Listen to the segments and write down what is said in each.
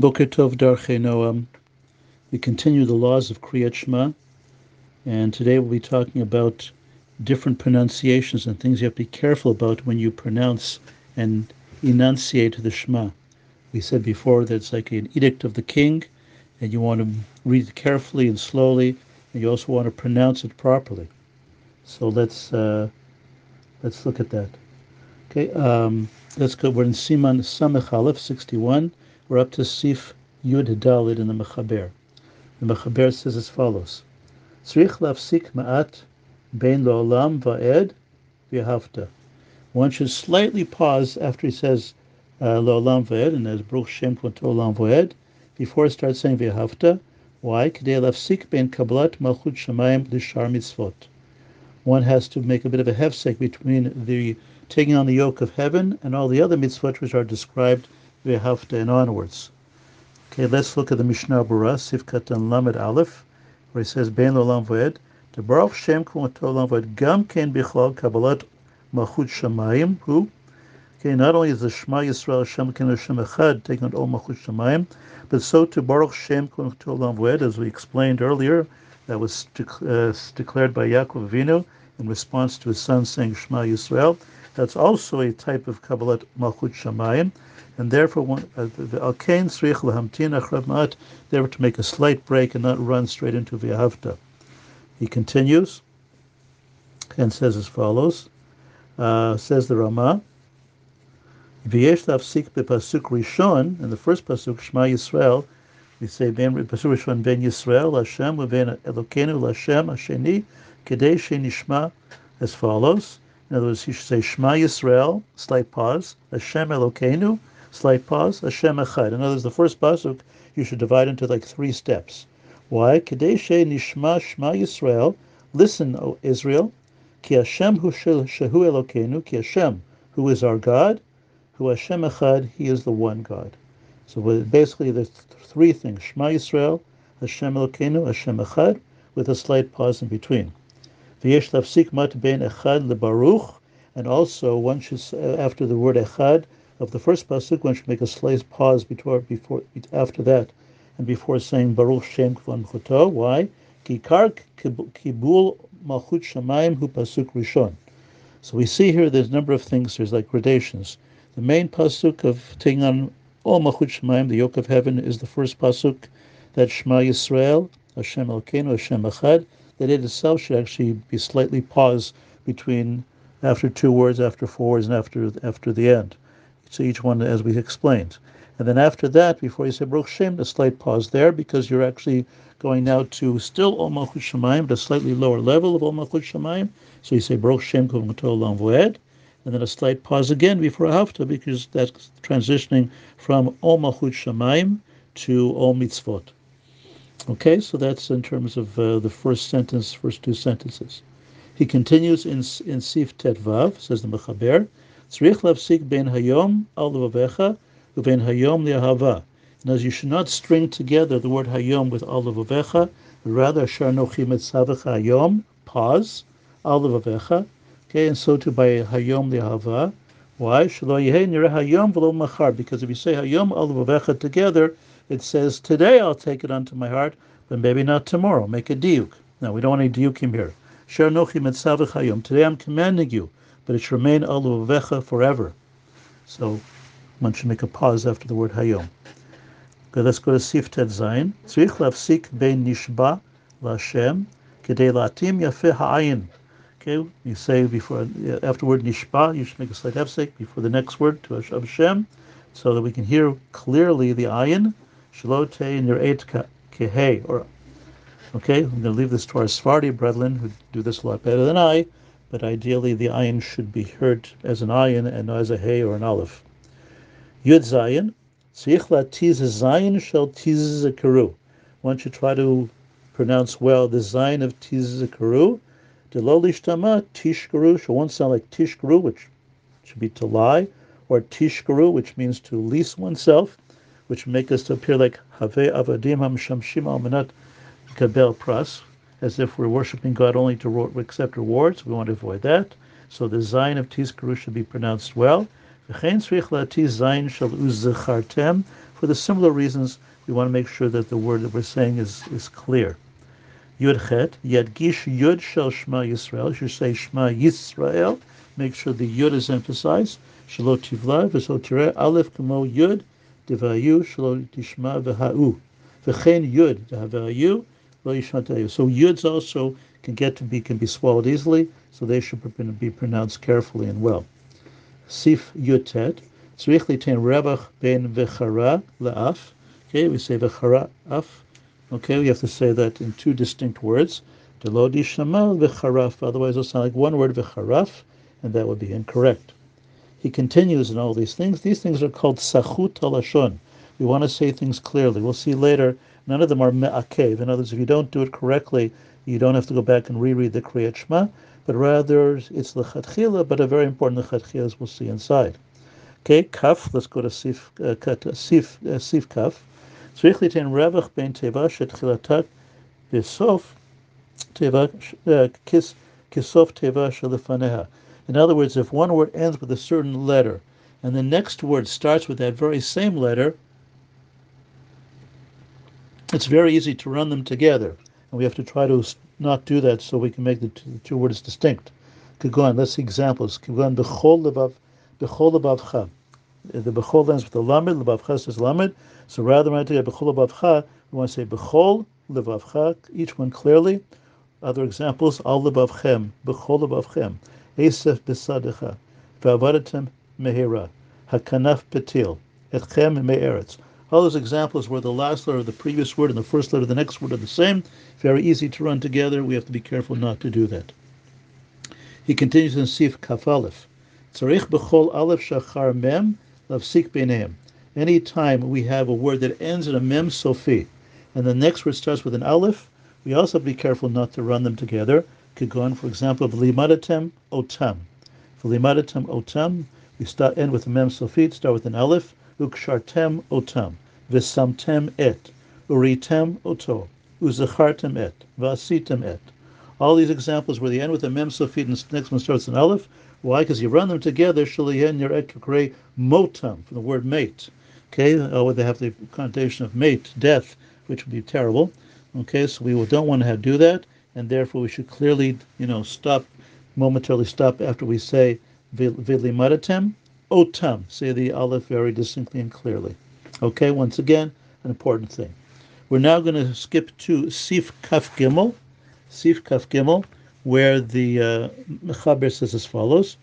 Boker Tov Darchei Noam. We continue the laws of Kriyat Shema, and today we'll be talking about different pronunciations and things you have to be careful about when you pronounce and enunciate the Shema. We said before that it's like an edict of the king, and you want to read it carefully and slowly, and you also want to pronounce it properly. So let's uh, let's look at that. Okay, um, let's go. We're in Siman Samech Aleph 61. We're up to Sif Yud Dalet in the Mechaber. The Mechaber says as follows: Tzrich lafsik ma'at bein lo'olam va'ed v'yahavta. One should slightly pause after he says uh, lo'olam va'ed and as Baruch Shem olam va'ed before he starts saying v'yahavta. Why? K'dei lafsik bein kabbalat malchut shamayim l'shar mitzvot. One has to make a bit of a hefsek between the taking on the yoke of heaven and all the other mitzvot which are described Vehafta and onwards. Okay, let's look at the Mishnah Berurah, Sif Katan Lamed Aleph, where it says, Ben Olam Voed, the Baruch Shem Kumato Olam Voed, Gam Ken Bichlal Kabbalat Malchut Shamayim, who, okay, not only is the Shema Yisrael Shem Ken Hashem Echad taking on all Malchut Shamayim, but so to Baruch Shem Kumato Olam Voed, as we explained earlier, that was uh, declared by Yaakov Avinu in response to his son saying Shema Yisrael. That's also a type of Kabbalat Malchut Shamayim and therefore uh, the alkain srich lahamtin achrav ma'at, therefore to make a slight break and not run straight into v'ahavta. He continues and says as follows, uh, says the Rama, V'yesh lafsik bepasuk rishon, in the first pasuk, Shema Yisrael, we say ben pasuk rishon ben Yisrael, Hashem, u'ben Elokeinu, Hashem, Hasheni, kedei shenishma, as follows. In other words, he should say Shema Yisrael, slight pause, Hashem Elokeinu, slight pause, Hashem Echad. In other words, the first pasuk you should divide into like three steps. Why? Kadeshe nishma shma Yisrael. Listen, O Israel. Ki Hashem hu shehu Elokeinu. Ki Hashem, who is our God, who Hashem Echad, He is the one God. So basically, there's three things: Shema Yisrael, Hashem Elokeinu, Hashem Echad, with a slight pause in between. V'yesh lafsik mat ben Echad lebaruch, and also one should uh, after the word Echad of the first pasuk, one should make a slight pause before, before, after that, and before saying Baruch Shem Kvan Chuto. Why? Kikar kibul malchut shamayim hu pasuk rishon. So we see here there's a number of things. There's like gradations. The main pasuk of taking on all malchut shamayim, the yoke of heaven, is the first pasuk that Shema Yisrael, Hashem Elokeinu, Hashem Echad. That it itself should actually be slightly paused between after two words, after four words, and after after the end. So each one as we explained. And then after that, before you say Baruch Shem, a slight pause there because you're actually going now to still Ol Malchut Shemayim, but a slightly lower level of Ol Malchut Shemayim. So you say Baruch Shem Kol Lam Voed, and then a slight pause again before Hafta because that's transitioning from Ol Malchut Shemayim to Ol Mitzvot. Okay, so that's in terms of uh, the first sentence, first two sentences. He continues in in Sif Tet Vav, says the Mechaber, Tzrich lafsik ben hayom al levavecha uben hayom le'ahava. And as you should not string together the word hayom with al levavecha, rather shar nochim etzavecha hayom, pause, al levavecha. Okay, and so too by hayom le'ahava. Why? Shelo yehei nireh hayom v'lo machar. Because if you say hayom al levavecha together, it says today I'll take it unto my heart, but maybe not tomorrow. Make a diuk. Now we don't want any diukim here. Today I'm commanding you but it should remain aluvecha forever. So one should make a pause after the word hayom. Okay, let's go to Sif Tet Zayin. Tzrich lafsik bein nishba laShem kedei latim yafe ha'ayin. Okay, you say before uh, after word nishba, you should make a slight hefsek before the next word to Hashem, so that we can hear clearly the ayin. Shalote nir'et kehei. Or okay, I'm going to leave this to our Sephardi brethren who do this a lot better than I but ideally the ayin should be heard as an ayin and not as a hay or an aleph. Yud zayin, tzich tiz zayin shall tiz karu. One you try to pronounce well the zayin of tiz karu. Delo lishtama tishkaru should won't sound like tishkaru, which should be to lie, or tishkaru, which means to lease oneself, which make us appear like have avadim ham shamshim al kabel pras, as if we're worshiping God only to accept rewards. We want to avoid that. So the Zayin of Tizkaru should be pronounced well. For the similar reasons we want to make sure that the word that we're saying is, is clear. Yud Chet, Yadgish Yud Shel Shema Yisrael. You should say Shema Yisrael. Make sure the Yud is emphasized. Shalot Tivla, V'so Tireh, Aleph Kamo Yud, Devayu, Shelo Tishma V'ha'u. V'chein Yud, Devayu. So Yuds also can get to be, can be swallowed easily, so they should be pronounced carefully and well. Sif Yud Tet, Tzrich Litain Rebach Ben V'chara La'af. Okay, we say V'chara Af. Okay, we have to say that in two distinct words. Delodi Shamal V'charaf. Otherwise, it'll sound like one word V'charaf, and that would be incorrect. He continues in all these things. These things are called Sachut Alashon. We want to say things clearly. We'll see later. None of them are me'akev. In other words, if you don't do it correctly, you don't have to go back and reread the Kriyat Shema, but rather it's the Chatchila, but a very important Chatchila, as we'll see inside. Okay, Kaf. Let's go to Sif, uh, Sif, uh, Sif Kaf. צריך ליתן רווח בין תיבה שתחילתה בסוף תיבה, כסוף תיבה שלפניה. In other words, if one word ends with a certain letter, and the next word starts with that very same letter, it's very easy to run them together. And we have to try to not do that so we can make the two, the two words distinct. Could go on, let's see examples. Could go on, bechol levav, bechol levavcha. Uh, the bechol ends with the lamed, levavcha says lamed. So rather than to bechol levavcha, we want to say bechol levavcha, each one clearly. Other examples, al levavchem, bechol levavchem, esef besadecha, v'avadatem mehira, hakanaf petil, etchem me'eretz. All those examples where the last letter of the previous word and the first letter of the next word are the same, very easy to run together. We have to be careful not to do that. He continues in Sif Kaf Aleph. Tzarich b'chol Aleph shachar mem lavsik b'neim anytime we have a word that ends in a mem sofi and the next word starts with an aleph, we also have to be careful not to run them together. Could go on, for example, v'limadatem otam. V'limadatem otam, we start end with a mem sofi, start with an aleph, ukshartem otam, v'samtem et, uritem oto, uzachartem et, v'asitem et. All these examples where they end with a mem sofi and the next one starts an aleph. Why? Because you run them together, shaliyen yer motam, from the word mate. Okay, or they have the connotation of mate, death, which would be terrible. Okay, so we don't want to have, do that, and therefore we should clearly, you know, stop, momentarily stop after we say vidli vidlimadatem, otam. Say the aleph very distinctly and clearly. Okay, once again, an important thing. We're now going to skip to Sif Kaf Gimel, Sif Kaf Gimel, where the uh, Mechaber says as follows.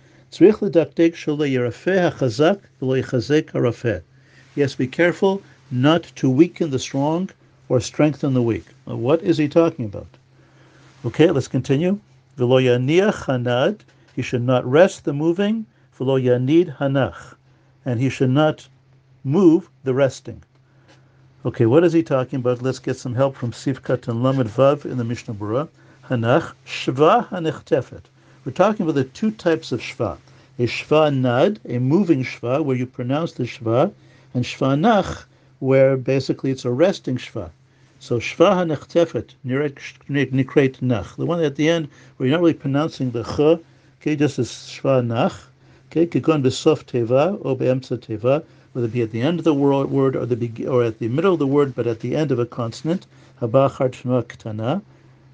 Yes, be careful not to weaken the strong or strengthen the weak. What is he talking about? Okay, let's continue. He should not rest the moving, v'lo yanid hanach, and he should not move the resting. Okay, what is he talking about? Let's get some help from Sif Katan Lamed Vav in the Mishnah Berurah. Hanach, Shva hanechtefet. We're talking about the two types of Shva. A Shva nad, a moving Shva, where you pronounce the Shva, and Shva Nach, where basically it's a resting Shva. So Shva HaNechtefet, Nikret Nach, the one at the end where you're not really pronouncing the Ch, okay, just as Shva Nach, okay, Kikon Besof Teva, or Be'emtza Teva, whether it be at the end of the word, or, the, or at the middle of the word, but at the end of a consonant, Haba Shma Ktana,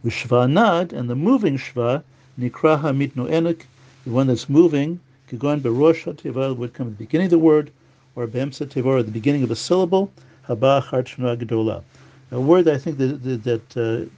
Shva Nad, and the moving Shva, Nikra HaMitnu Enek, the one that's moving, Kikon Berosh Teva would come at the beginning of the word, or b'emsa tevor at the beginning of a syllable, haba hartshna gedola. A word I think that that uh,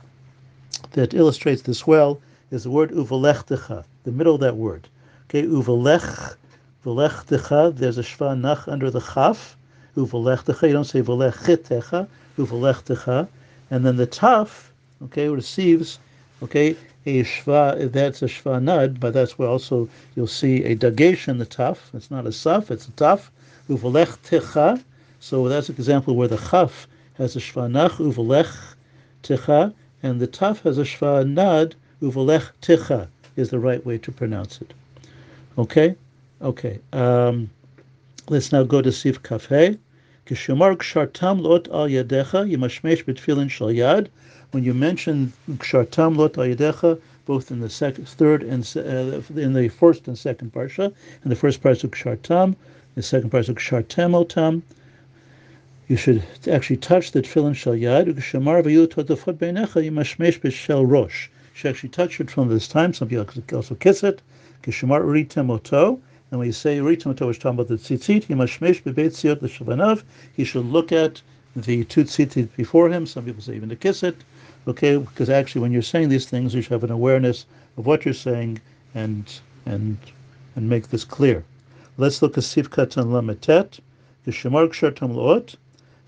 that illustrates this well is the word uvalechtecha, the middle of that word. Okay, uvalech, valechtecha. There's a shva nach under the chaf. Uvalechtecha. You don't say valechitecha. Uvalechtecha. And then the taf, okay, receives, okay, a shva. That's a shva nad, but that's where also you'll see a dagesh in the taf. It's not a saf. It's a taf. Uvalech techa. So that's an example where the chaf has a shvanach uvalech techa, and the taf has a shvanad uvalech techa is the right way to pronounce it. Okay, okay. Um, let's now go to Sif. Kishamar kshartam shal yad. When you mention kshartam lot al yadecha, both in the second, third, and uh, in the first and second parsha, in the first parsha kshartam, the second part is Kshartem Otam. you should actually touch the tefillin shel yad, shamar v'yu totafot yimashmesh b'shel rosh. You should actually touch it from this time. Some people also kiss it. Kishamar uritem oto. And when you say uritem oto, which talking about the tzitzit, yimashmesh b'beit tziot l'shavanav. He should look at the two tzitzit before him. Some people say even to kiss it. Okay, because actually when you're saying these things, you should have an awareness of what you're saying and and and make this clear. Let's look at Sif Katan Lametet. The Shemar Kshar Tamloot.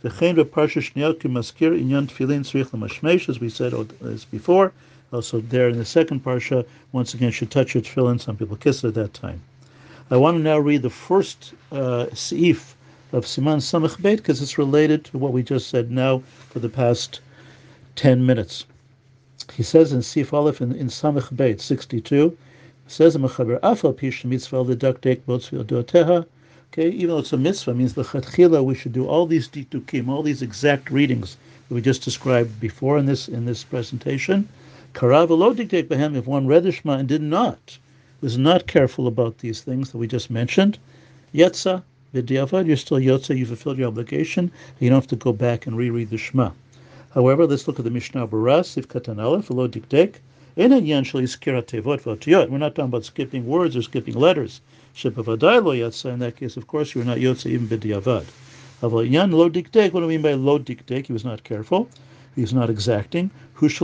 V'chein v'parsha shniyot ki maskir inyan tefillin tzrich l'mashmesh, as we said as before. Also there in the second parsha, once again, should touch your tefillin. Some people kiss it at that time. I want to now read the first uh, seif of Siman Samach Beit because it's related to what we just said now for the past 10 minutes. He says in Sif Aleph in, in Samach Beit 62, says in Mechaber Afal Pish Mitzvah Ledakdek Botzvil Okay, even though it's a mitzvah, means the chatchila we should do all these ditukim, all these exact readings that we just described before in this in this presentation. Karav dictate behem if one read the Shema and did not, was not careful about these things that we just mentioned, yetza v'diavad, you're still yotza, you fulfilled your obligation, you don't have to go back and reread the Shema. However, let's look at the Mishnah Baras, if katan aleph, lo diktek, we're not talking about skipping words or skipping letters. In that case, of course, you are not yotze even b'diavad. Yan lo diktek. What do I mean by lo diktek? He was not careful. He was not exacting. He did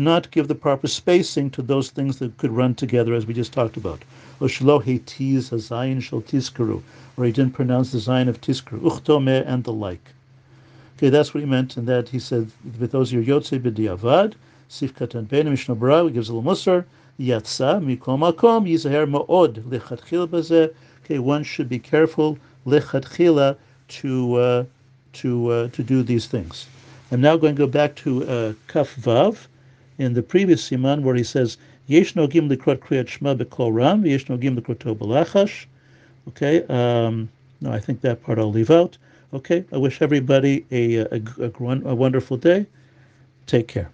not give the proper spacing to those things that could run together, as we just talked about. Or he didn't pronounce the zayin of tiskru, uchtome, and the like. Okay, that's what he meant, and that he said, with those your yotze b'diavad, sif katan ben Mishnah Berurah, gives a little musar, yatsa mikol makom yizaher ma'od lechatchila bazeh. Okay, one should be careful lechatchila to uh, to uh, to do these things. I'm now going to go back to uh, Kaf Vav in the previous siman where he says yesh nogim likrot kriyat shma bekol ram yesh nogim likroto belachash. Okay, um, no, I think that part I'll leave out. Okay, I wish everybody a, a, a, a wonderful day. Take care.